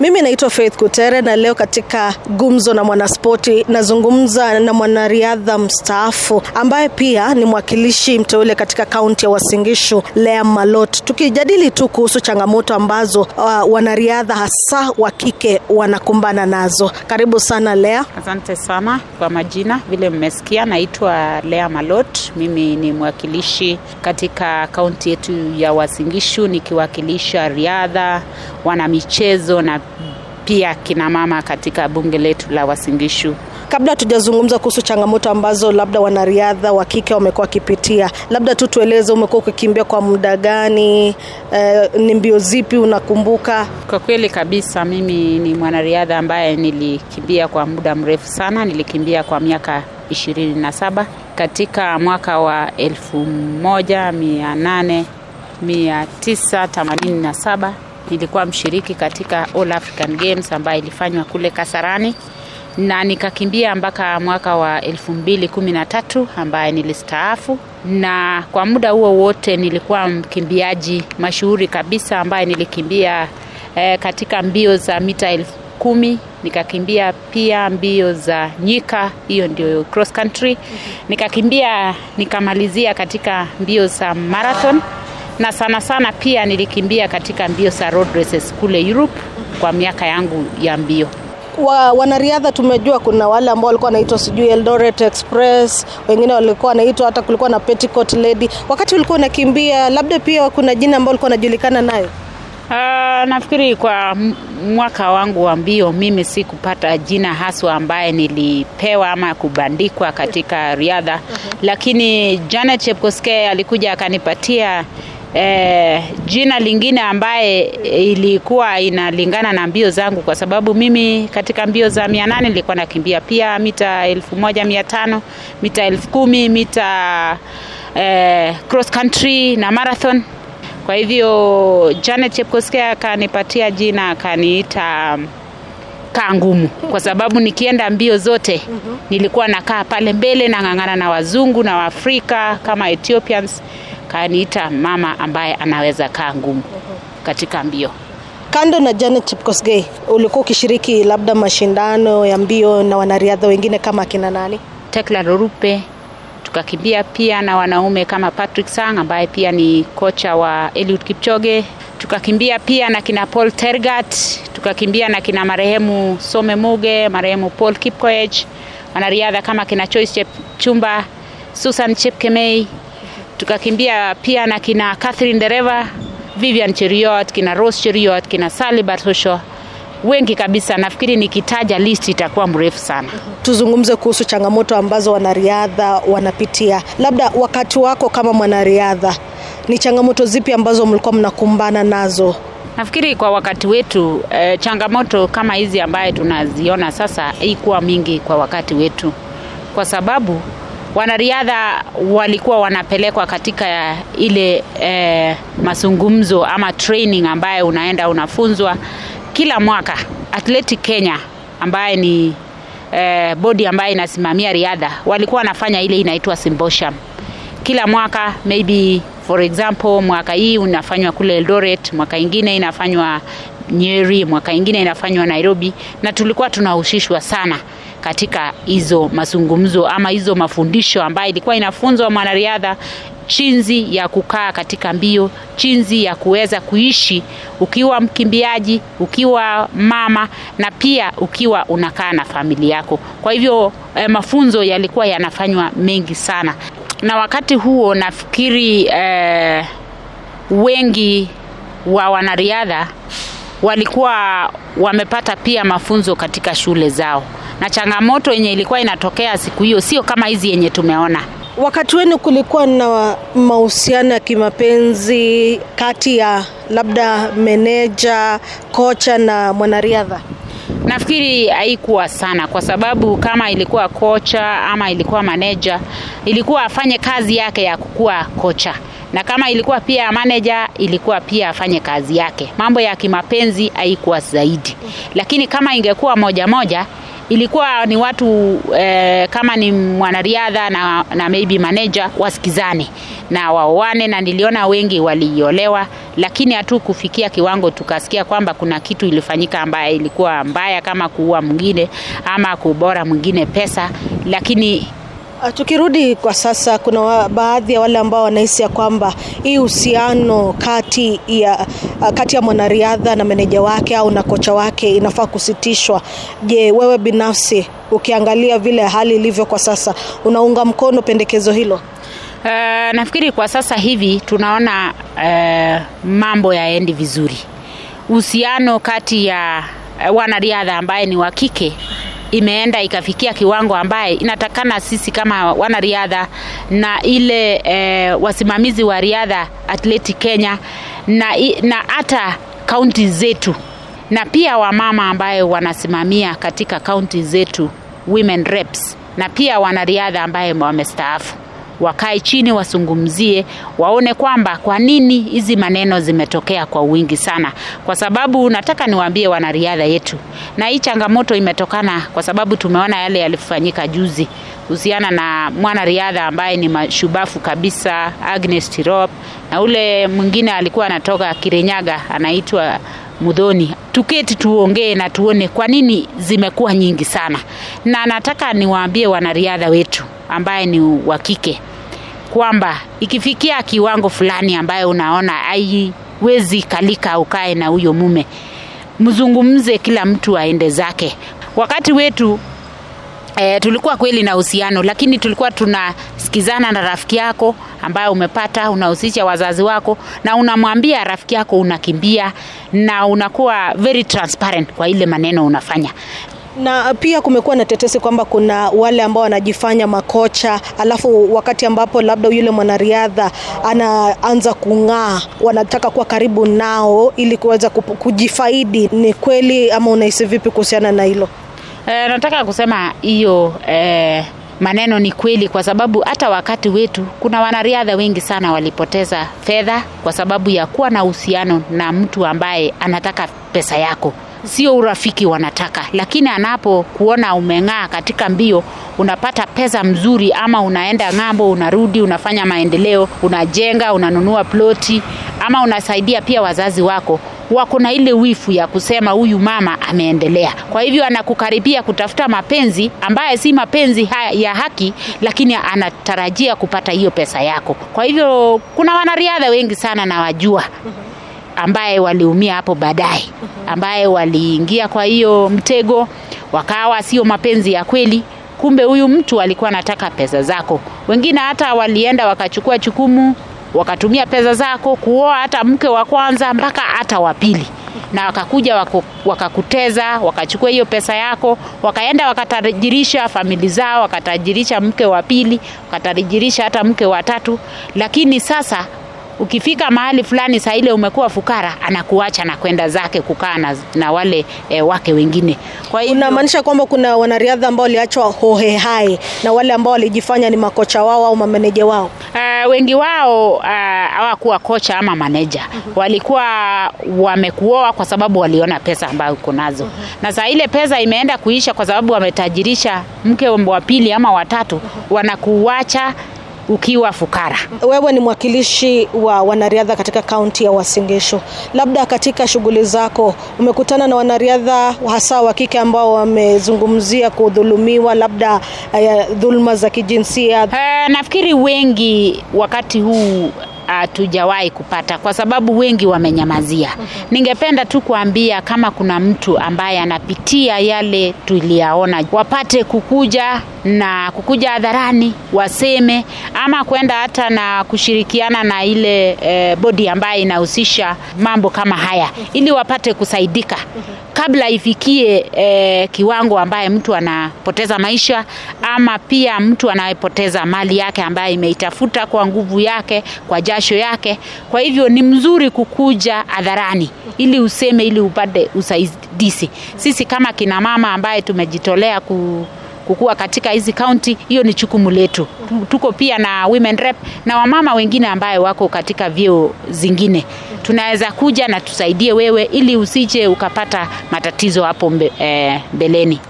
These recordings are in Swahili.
Mimi naitwa Faith Kutere na leo katika gumzo na mwanaspoti nazungumza na mwanariadha mstaafu ambaye pia ni mwakilishi mteule katika kaunti ya Wasingishu, Lea Malot, tukijadili tu kuhusu changamoto ambazo uh, wanariadha hasa wa kike wanakumbana nazo. Karibu sana Lea. Asante sana kwa majina, vile mmesikia, naitwa Lea Malot. Mimi ni mwakilishi katika kaunti yetu ya Wasingishu, nikiwakilisha riadha, wanamichezo na pia kina mama katika bunge letu la Wasingishu. Kabla tujazungumza kuhusu changamoto ambazo labda wanariadha wa kike wamekuwa wakipitia, labda tu tueleze, umekuwa ukikimbia kwa muda gani? Eh, ni mbio zipi unakumbuka? Kwa kweli kabisa, mimi ni mwanariadha ambaye nilikimbia kwa muda mrefu sana. Nilikimbia kwa miaka ishirini na saba katika mwaka wa elfu moja mia nane mia tisa themanini na saba nilikuwa mshiriki katika All African Games ambayo ilifanywa kule Kasarani na nikakimbia mpaka mwaka wa elfu mbili kumi na tatu ambaye nilistaafu, na kwa muda huo wote nilikuwa mkimbiaji mashuhuri kabisa ambaye nilikimbia eh, katika mbio za mita elfu kumi. Nikakimbia pia mbio za nyika, hiyo ndio cross country. Nikakimbia nikamalizia katika mbio za marathon na sana sana pia nilikimbia katika mbio za road races kule Europe kwa miaka yangu ya mbio. wa, wanariadha tumejua kuna wale ambao walikuwa wanaitwa sijui Eldoret Express, wengine walikuwa wanaitwa hata kulikuwa na Petticoat Lady. Wakati ulikuwa unakimbia, labda pia kuna jina ambao ulikuwa unajulikana nayo? Uh, nafikiri kwa mwaka wangu wa mbio mimi sikupata jina haswa ambaye nilipewa ama kubandikwa katika riadha uh-huh. Lakini Janet Chepkoskei alikuja akanipatia eh, jina lingine ambaye ilikuwa inalingana na mbio zangu, kwa sababu mimi katika mbio za mia nane nilikuwa nakimbia pia mita elfu moja mia tano mita elfu kumi mita eh, cross country na marathon. Kwa hivyo Janet Chepkoskei akanipatia jina akaniita kaa ngumu, kwa sababu nikienda mbio zote nilikuwa nakaa pale mbele nang'ang'ana na wazungu na Waafrika kama Ethiopians, kaniita mama ambaye anaweza kaa ngumu katika mbio. Kando na Janet Chepkosgei, ulikuwa ukishiriki labda mashindano ya mbio na wanariadha wengine kama akina nani? Tekla Lorupe tukakimbia pia na wanaume kama Patrick Sang ambaye pia ni kocha wa Eliud Kipchoge. Tukakimbia pia na kina Paul Tergat, tukakimbia na kina marehemu Some Muge, marehemu Paul Kipkoech, wanariadha kama kina Joyce Chepchumba, Susan Chepkemei. Tukakimbia pia na kina Catherine Dereva, Vivian Cheriot, kina Rose Cheriot, kina Sally Bartosho, wengi kabisa. Nafikiri nikitaja list itakuwa mrefu sana. Tuzungumze kuhusu changamoto ambazo wanariadha wanapitia. Labda wakati wako kama mwanariadha, ni changamoto zipi ambazo mlikuwa mnakumbana nazo? Nafikiri kwa wakati wetu eh, changamoto kama hizi ambaye tunaziona sasa haikuwa mingi kwa wakati wetu, kwa sababu wanariadha walikuwa wanapelekwa katika ile eh, mazungumzo ama training ambaye unaenda unafunzwa kila mwaka. Athletic Kenya ambaye ni eh, bodi ambayo inasimamia riadha walikuwa wanafanya ile inaitwa symposium kila mwaka maybe for example mwaka hii unafanywa kule Eldoret, mwaka ingine inafanywa Nyeri, mwaka ingine inafanywa Nairobi, na tulikuwa tunahusishwa sana katika hizo mazungumzo ama hizo mafundisho ambayo ilikuwa inafunzwa mwanariadha chinzi ya kukaa katika mbio, chinzi ya kuweza kuishi ukiwa mkimbiaji, ukiwa mama na pia ukiwa unakaa na familia yako. Kwa hivyo eh, mafunzo yalikuwa yanafanywa mengi sana, na wakati huo nafikiri eh, wengi wa wanariadha walikuwa wamepata pia mafunzo katika shule zao, na changamoto yenye ilikuwa inatokea siku hiyo sio kama hizi yenye tumeona. Wakati wenu kulikuwa na mahusiano ya kimapenzi kati ya labda meneja, kocha na mwanariadha? Nafikiri haikuwa sana, kwa sababu kama ilikuwa kocha ama ilikuwa maneja, ilikuwa afanye kazi yake ya kukuwa kocha, na kama ilikuwa pia maneja, ilikuwa pia afanye kazi yake. Mambo ya kimapenzi haikuwa zaidi, lakini kama ingekuwa moja moja ilikuwa ni watu eh, kama ni mwanariadha na, na maybe manager wasikizane na waoane, na niliona wengi waliolewa, lakini hatu kufikia kiwango tukasikia kwamba kuna kitu ilifanyika ambaye ilikuwa mbaya kama kuua mwingine ama kubora mwingine pesa, lakini Ah, Tukirudi kwa sasa, kuna baadhi ya wale ambao wanahisi ya kwamba hii uhusiano kati ya kati ya mwanariadha na meneja wake au na kocha wake inafaa kusitishwa. Je, wewe binafsi ukiangalia vile hali ilivyo kwa sasa, unaunga mkono pendekezo hilo? Uh, nafikiri kwa sasa hivi tunaona uh, mambo yaendi vizuri. Uhusiano kati ya uh, wanariadha ambaye ni wa kike imeenda ikafikia kiwango ambaye inatakana sisi kama wanariadha na ile uh, wasimamizi wa riadha Athletic Kenya na hata kaunti zetu na pia wamama ambaye wanasimamia katika kaunti zetu women reps na pia wanariadha ambaye wamestaafu. Wakae chini wasungumzie, waone kwamba kwa nini hizi maneno zimetokea kwa wingi sana, kwa sababu nataka niwaambie wanariadha yetu, na hii changamoto imetokana kwa sababu tumeona yale yalifanyika juzi kuhusiana na mwanariadha ambaye ni mashubafu kabisa Agnes Tirop, na ule mwingine alikuwa anatoka Kirinyaga anaitwa Mudhoni. Tuketi tuongee na tuone kwa nini zimekuwa nyingi sana, na nataka niwaambie wanariadha wetu ambaye ni wa kike kwamba ikifikia kiwango fulani ambayo unaona haiwezi kalika ukae na huyo mume, mzungumze, kila mtu aende zake. Wakati wetu E, tulikuwa kweli na uhusiano lakini tulikuwa tunasikizana na rafiki yako ambayo umepata, unahusisha wazazi wako na unamwambia rafiki yako unakimbia, na unakuwa very transparent kwa ile maneno unafanya. na pia kumekuwa na tetesi kwamba kuna wale ambao wanajifanya makocha, alafu wakati ambapo labda yule mwanariadha anaanza kung'aa, wanataka kuwa karibu nao ili kuweza kujifaidi. Ni kweli ama unahisi vipi kuhusiana na hilo? E, nataka kusema hiyo e, maneno ni kweli, kwa sababu hata wakati wetu kuna wanariadha wengi sana walipoteza fedha kwa sababu ya kuwa na uhusiano na mtu ambaye anataka pesa yako. Sio urafiki wanataka, lakini anapokuona umeng'aa katika mbio, unapata pesa mzuri, ama unaenda ng'ambo, unarudi, unafanya maendeleo, unajenga, unanunua ploti, ama unasaidia pia wazazi wako wako na ile wifu ya kusema huyu mama ameendelea. Kwa hivyo anakukaribia kutafuta mapenzi ambaye si mapenzi ha ya haki, lakini anatarajia kupata hiyo pesa yako. Kwa hivyo kuna wanariadha wengi sana nawajua ambaye waliumia hapo baadaye, ambaye waliingia kwa hiyo mtego, wakawa sio mapenzi ya kweli, kumbe huyu mtu alikuwa anataka pesa zako. Wengine hata walienda wakachukua chukumu, wakatumia pesa zako kuoa hata mke wa kwanza mpaka hata wa pili na wakakuja wakakuteza wakachukua hiyo pesa yako, wakaenda wakatajirisha famili zao, wakatajirisha mke wa pili, wakatajirisha hata mke wa tatu. Lakini sasa ukifika mahali fulani, saa ile umekuwa fukara, anakuacha na kwenda zake kukaa na, na wale e, wake wengine. Kwa Unamaanisha kwamba kuna wanariadha ambao waliachwa hohe hai na wale ambao walijifanya ni makocha wao au mameneja wao? Uh, wengi wao uh, kocha ama maneja walikuwa wamekuoa kwa sababu waliona pesa ambayo uko nazo na saa ile pesa imeenda kuisha kwa sababu wametajirisha mke wa pili ama watatu wanakuacha ukiwa fukara Wewe ni mwakilishi wa wanariadha katika kaunti ya Uasin Gishu. Labda katika shughuli zako umekutana na wanariadha hasa wa kike ambao wamezungumzia kudhulumiwa, labda eh, dhuluma za kijinsia? Uh, nafikiri wengi wakati huu hatujawahi kupata kwa sababu wengi wamenyamazia. Ningependa tu kuambia kama kuna mtu ambaye anapitia yale tuliyaona, wapate kukuja na kukuja hadharani waseme, ama kwenda hata na kushirikiana na ile e, bodi ambayo inahusisha mambo kama haya, ili wapate kusaidika kabla ifikie e, kiwango ambaye mtu anapoteza maisha ama pia mtu anayepoteza mali yake ambaye imeitafuta kwa nguvu yake, kwa jasho yake. Kwa hivyo ni mzuri kukuja hadharani ili useme, ili upate usaidizi. Sisi kama kina mama ambaye tumejitolea ku kukua katika hizi kaunti, hiyo ni jukumu letu. Tuko pia na women rep na wamama wengine ambaye wako katika vyeo zingine, tunaweza kuja na tusaidie wewe, ili usije ukapata matatizo hapo mbe, eh, mbeleni.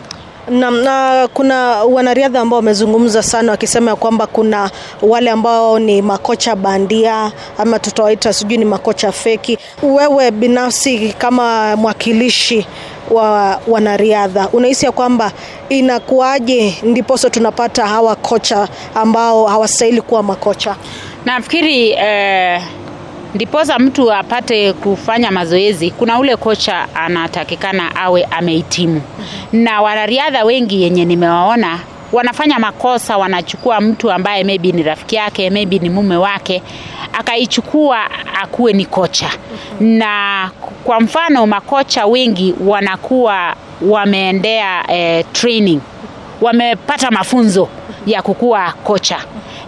Na, na kuna wanariadha ambao wamezungumza sana wakisema ya kwamba kuna wale ambao ni makocha bandia ama tutawaita sijui ni makocha feki. Wewe binafsi kama mwakilishi wa wanariadha unahisi ya kwamba inakuwaje ndiposa tunapata hawa kocha ambao hawastahili kuwa makocha? Nafikiri eh, ndiposa mtu apate kufanya mazoezi, kuna ule kocha anatakikana awe amehitimu. Na wanariadha wengi yenye nimewaona wanafanya makosa, wanachukua mtu ambaye maybe ni rafiki yake, maybe ni mume wake, akaichukua akuwe ni kocha. Na kwa mfano makocha wengi wanakuwa wameendea eh, training, wamepata mafunzo ya kukuwa kocha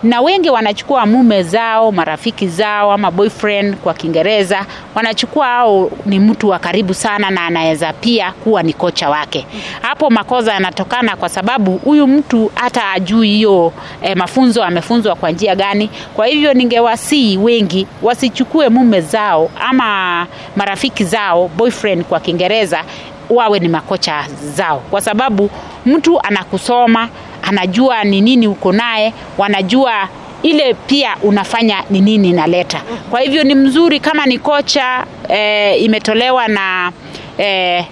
na wengi wanachukua mume zao, marafiki zao, ama boyfriend kwa Kiingereza, wanachukua au ni mtu wa karibu sana, na anaweza pia kuwa ni kocha wake. Hapo makosa yanatokana kwa sababu huyu mtu hata ajui hiyo eh, mafunzo amefunzwa kwa njia gani. Kwa hivyo ningewasii wengi wasichukue mume zao ama marafiki zao, boyfriend kwa Kiingereza, wawe ni makocha zao, kwa sababu mtu anakusoma anajua ni nini uko naye, wanajua ile pia unafanya ni nini inaleta. Kwa hivyo ni mzuri kama ni kocha e, imetolewa na e,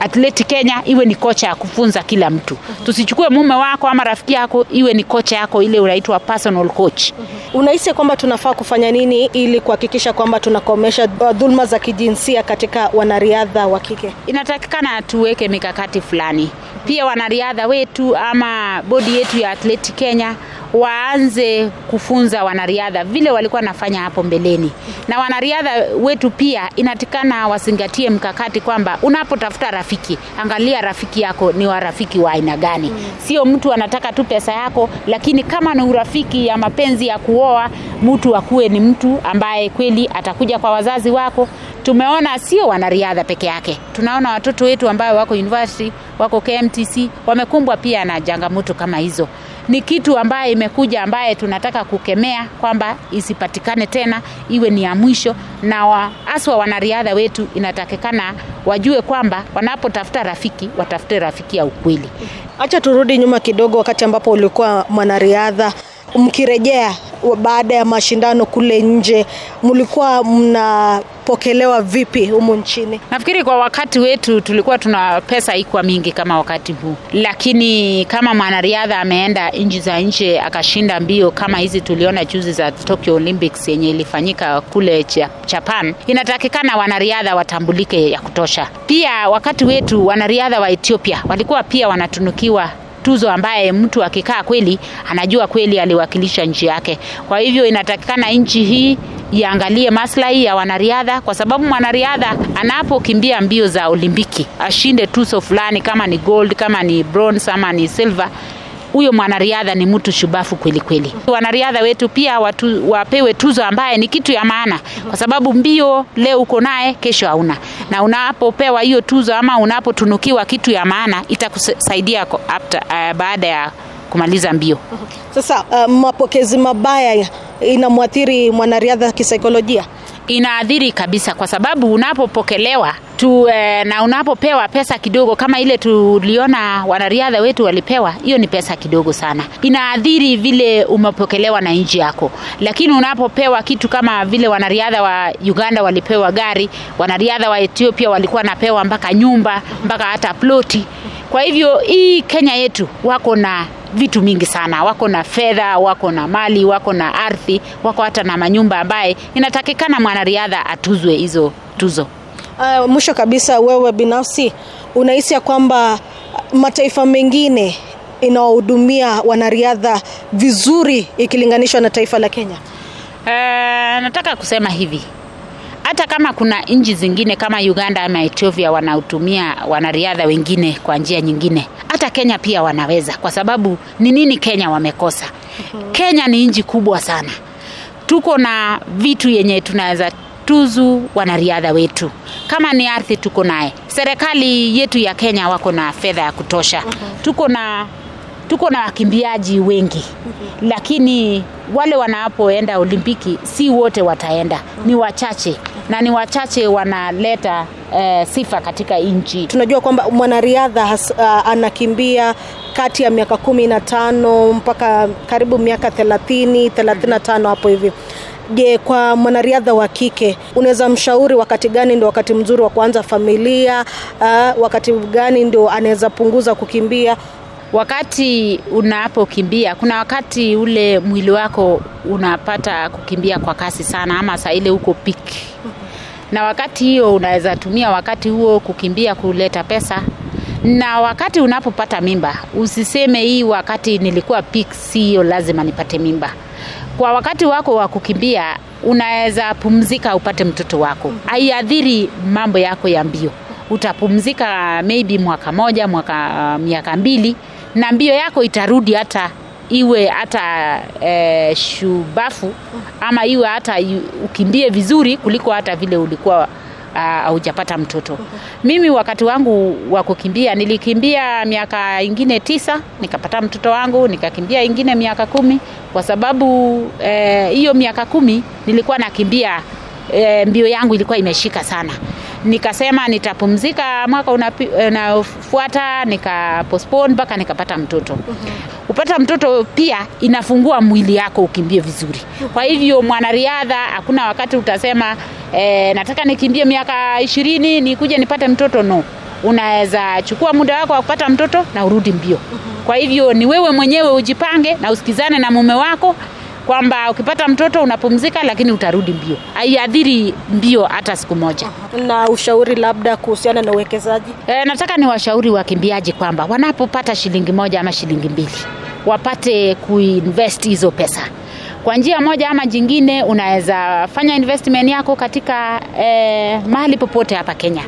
Athletic Kenya iwe ni kocha ya kufunza kila mtu. Tusichukue mume wako ama rafiki yako iwe ni kocha yako, ile unaitwa personal coach. Unahisi kwamba tunafaa kufanya nini ili kuhakikisha kwamba tunakomesha dhuluma za kijinsia katika wanariadha wa kike? Inatakikana tuweke mikakati fulani. Pia wanariadha wetu ama bodi yetu ya Athletic Kenya waanze kufunza wanariadha vile walikuwa nafanya hapo mbeleni, na wanariadha wetu pia inatikana wazingatie mkakati kwamba unapotafuta rafiki, angalia rafiki yako ni wa rafiki wa aina gani. Sio mtu anataka tu pesa yako, lakini kama ni urafiki ya mapenzi ya kuoa, mtu akuwe ni mtu ambaye kweli atakuja kwa wazazi wako. Tumeona sio wanariadha peke yake, tunaona watoto wetu ambao wako university, wako KMTC wamekumbwa pia na changamoto kama hizo ni kitu ambaye imekuja ambaye tunataka kukemea kwamba isipatikane tena, iwe ni ya mwisho. Na haswa wanariadha wetu inatakikana wajue kwamba wanapotafuta rafiki watafute rafiki ya ukweli. Acha turudi nyuma kidogo, wakati ambapo ulikuwa mwanariadha, mkirejea baada ya mashindano kule nje, mlikuwa mnapokelewa vipi humu nchini? Nafikiri kwa wakati wetu tulikuwa tuna pesa ikuwa mingi kama wakati huu, lakini kama mwanariadha ameenda nchi za nje akashinda mbio kama hizi tuliona juzi za Tokyo Olympics yenye ilifanyika kule Japan, inatakikana wanariadha watambulike ya kutosha. Pia wakati wetu wanariadha wa Ethiopia walikuwa pia wanatunukiwa tuzo ambaye mtu akikaa kweli anajua kweli aliwakilisha nchi yake. Kwa hivyo inatakikana nchi hii iangalie maslahi ya wanariadha, kwa sababu mwanariadha anapokimbia mbio za Olimpiki ashinde tuzo fulani, kama ni gold, kama ni bronze, ama ni silver huyo mwanariadha ni mtu shubafu kweli kweli. Wanariadha wetu pia watu, wapewe tuzo ambaye ni kitu ya maana, kwa sababu mbio leo uko naye, kesho hauna, na unapopewa hiyo tuzo ama unapotunukiwa kitu ya maana itakusaidia uh, baada ya kumaliza mbio. Sasa uh, mapokezi mabaya inamwathiri mwanariadha kisaikolojia? Inaadhiri kabisa, kwa sababu unapopokelewa tu eh, na unapopewa pesa kidogo kama ile tuliona wanariadha wetu walipewa, hiyo ni pesa kidogo sana, inaadhiri vile umepokelewa na nchi yako. Lakini unapopewa kitu kama vile wanariadha wa Uganda walipewa gari, wanariadha wa Ethiopia walikuwa napewa mpaka nyumba mpaka hata ploti. Kwa hivyo hii Kenya yetu wako na vitu mingi sana, wako na fedha, wako na mali, wako na ardhi, wako hata na manyumba ambaye inatakikana mwanariadha atuzwe hizo tuzo. Uh, mwisho kabisa, wewe binafsi unahisi ya kwamba mataifa mengine inawahudumia wanariadha vizuri ikilinganishwa na taifa la Kenya? Uh, nataka kusema hivi hata kama kuna nchi zingine kama Uganda ama Ethiopia wanaotumia wanariadha wengine kwa njia nyingine, hata Kenya pia wanaweza, kwa sababu ni nini Kenya wamekosa? Kenya ni nchi kubwa sana, tuko na vitu yenye tunaweza tuzu wanariadha wetu. Kama ni ardhi tuko naye, serikali yetu ya Kenya wako na fedha ya kutosha, tuko na tuko na wakimbiaji wengi lakini wale wanapoenda olimpiki si wote wataenda ni wachache na ni wachache wanaleta eh, sifa katika nchi Tunajua kwamba mwanariadha has- uh, anakimbia kati ya miaka kumi na tano mpaka karibu miaka thelathini thelathini na tano hapo hivi. Je, kwa mwanariadha wa kike unaweza mshauri wakati gani ndio wakati mzuri wa kuanza familia? Uh, wakati gani ndio anaweza punguza kukimbia? Wakati unapokimbia kuna wakati ule mwili wako unapata kukimbia kwa kasi sana ama saa ile uko piki, na wakati hiyo unaweza tumia wakati huo kukimbia kuleta pesa. Na wakati unapopata mimba usiseme hii wakati nilikuwa peak siyo lazima nipate mimba. Kwa wakati wako wa kukimbia unaweza pumzika upate mtoto wako. Haiadhiri mambo yako ya mbio. Utapumzika maybe mwaka moja mwaka miaka mbili na mbio yako itarudi hata iwe hata e, shubafu ama iwe hata ukimbie vizuri kuliko hata vile ulikuwa haujapata uh, mtoto. Mimi wakati wangu wa kukimbia nilikimbia miaka ingine tisa nikapata mtoto wangu nikakimbia ingine miaka kumi kwa sababu eh, hiyo miaka kumi nilikuwa nakimbia e, mbio yangu ilikuwa imeshika sana nikasema nitapumzika mwaka unaofuata nika postpone mpaka nikapata mtoto. Kupata mtoto pia inafungua mwili yako ukimbie vizuri. Kwa hivyo mwanariadha hakuna wakati utasema e, nataka nikimbie miaka ishirini nikuje nipate mtoto. No. Unaweza chukua muda wako wa kupata mtoto na urudi mbio. Kwa hivyo ni wewe mwenyewe ujipange na usikizane na mume wako kwamba ukipata mtoto unapumzika lakini utarudi mbio. Haiadhiri mbio hata siku moja. Na ushauri labda kuhusiana na uwekezaji? e, nataka ni washauri wakimbiaji kwamba wanapopata shilingi moja ama shilingi mbili wapate kuinvest hizo pesa. Kwa njia moja ama jingine unaweza fanya investment yako katika eh, mahali popote hapa kenya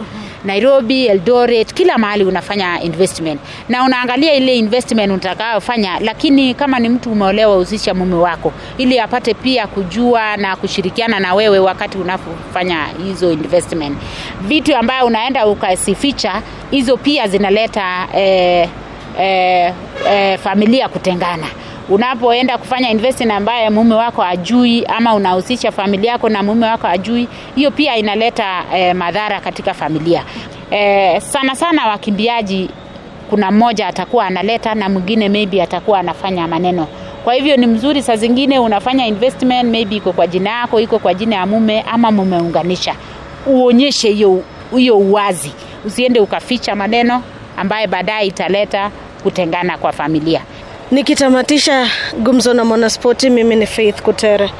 nairobi eldoret kila mahali unafanya investment. Na unaangalia ile investment utakayofanya lakini kama ni mtu umeolewa husisha mume wako ili apate pia kujua na kushirikiana na wewe wakati unapofanya hizo investment. Vitu ambayo unaenda ukasificha hizo pia zinaleta eh, eh, eh, familia kutengana unapoenda kufanya investment ambaye mume wako ajui ama unahusisha familia yako na mume wako ajui hiyo pia inaleta eh, madhara katika familia. Eh, sana sana wakimbiaji kuna mmoja atakuwa analeta na mwingine maybe atakuwa anafanya maneno. Kwa hivyo ni mzuri saa zingine unafanya investment maybe iko kwa jina yako iko kwa jina ya mume ama mumeunganisha. Uonyeshe hiyo uwazi. Usiende ukaficha maneno ambaye baadaye italeta kutengana kwa familia Nikitamatisha gumzo na mwanaspoti, mimi ni Faith Kutere.